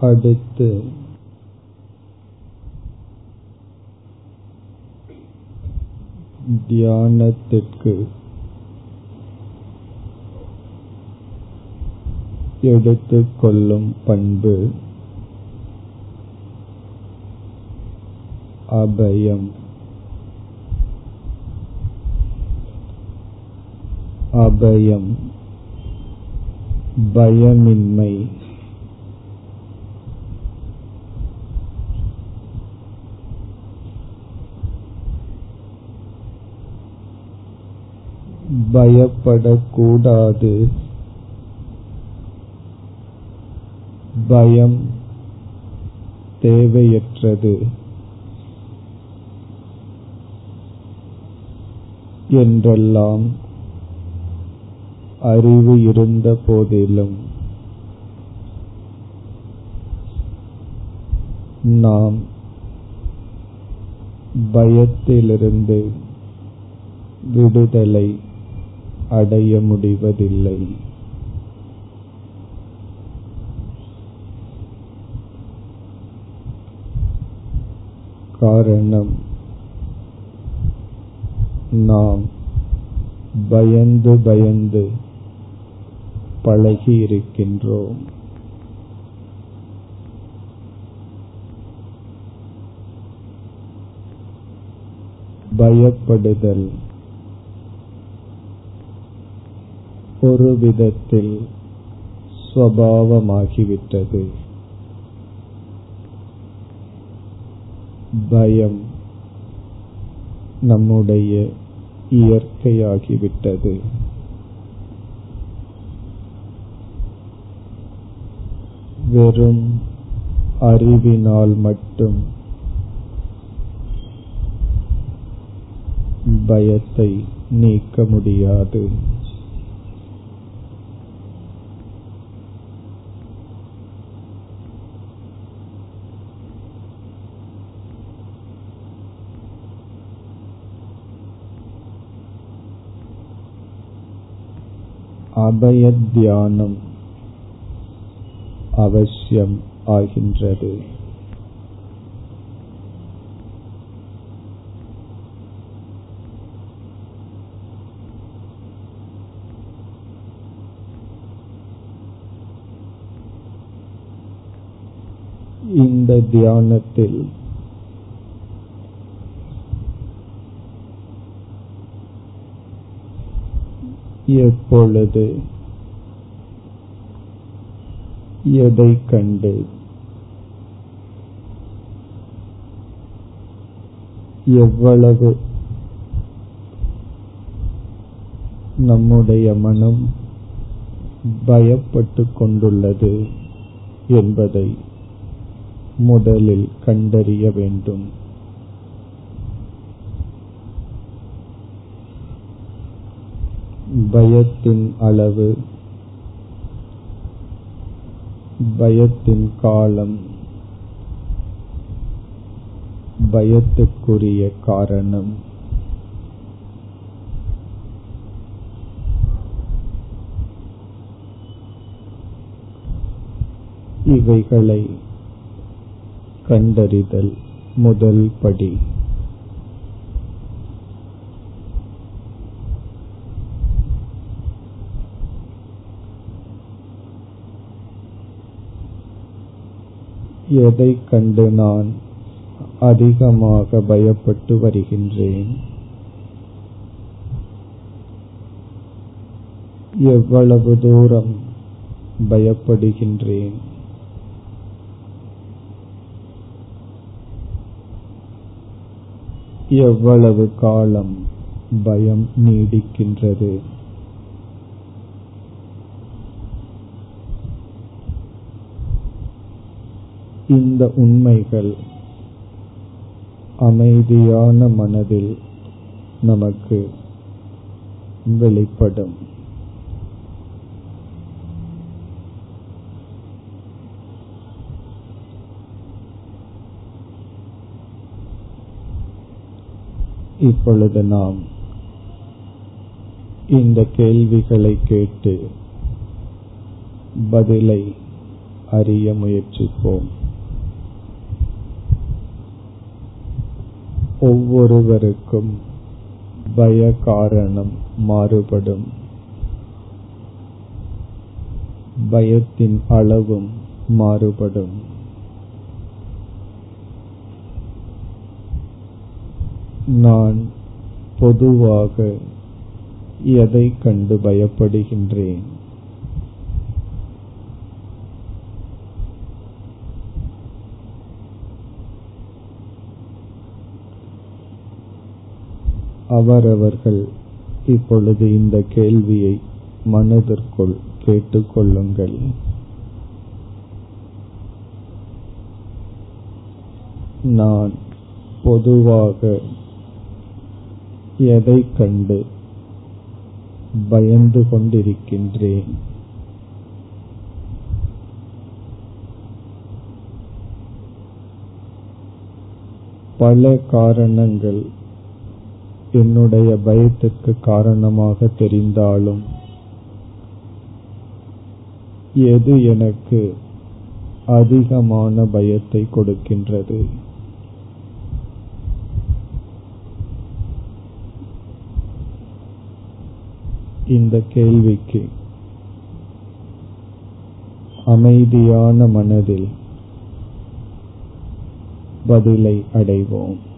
அடுத்து. தியானத்திற்கு எடுத்துக்கொள்ளும் பண்பு அபயம். அபயம் பயமின்மை. பயப்படக்கூடாது. பயம் தேவையற்றது. என்றெல்லாம் அறிவு இருந்த போதிலும் நாம் பயத்திலிருந்து விடுதலை அடைய முடிவதில்லை. காரணம் நாம் பயந்து பயந்து பழகி இருக்கின்றோம். பயப்படுதல். ஒரு விதத்தில் ஸ்வபாவமாகிவிட்டது பயம் நம்முடைய இயற்கையாகிவிட்டது. வெறும் அறிவினால் மட்டும் பயத்தை நீக்க முடியாது. அபயத்தியானம் அவசியம் ஆகின்றது. இந்த தியானத்தில் எப்பொழுது எதை கண்டு? எவ்வளவு? நம்முடைய மனம் பயப்பட்டு கொண்டுள்ளது என்பதை முதலில் கண்டறிய வேண்டும். பயத்தின் அளவு பயத்தின் காலம் பயத்துக்குரிய காரணம். இவைகளை கண்டறிதல் முதல் படி. எதை கண்டு நான் அதிகமாக பயப்பட்டு வருகின்றேன்? எவ்வளவு தூரம் பயப்படுகின்றேன்? எவ்வளவு காலம் பயம் நீடிக்கின்றது? இந்த உண்மைகள் அமைதியான மனதில் நமக்கு வெளிப்படும். இப்பொழுது நாம் இந்த கேள்விகளை கேட்டு பதிலை அறிய முயற்சிப்போம். ஒவ்வொருவருக்கும் பய காரணம் மாறுபடும். பயத்தின் அளவும் மாறுபடும். நான் பொதுவாக எதை கண்டு பயப்படுகின்றேன்? அவரவர்கள் இப்பொழுது இந்த கேள்வியை மனதிற்குள் கேட்டுக்கொள்ளுங்கள். நான் பொதுவாக எதை கண்டு பயந்து கொண்டிருக்கின்றேன்? பல காரணங்கள் என்னுடைய பயத்துக்கு காரணமாக தெரிந்தாலும் எது எனக்கு அதிகமான பயத்தை கொடுக்கின்றது? இந்த கேள்விக்கு அமைதியான மனதில் பதிலை அடைவோம்.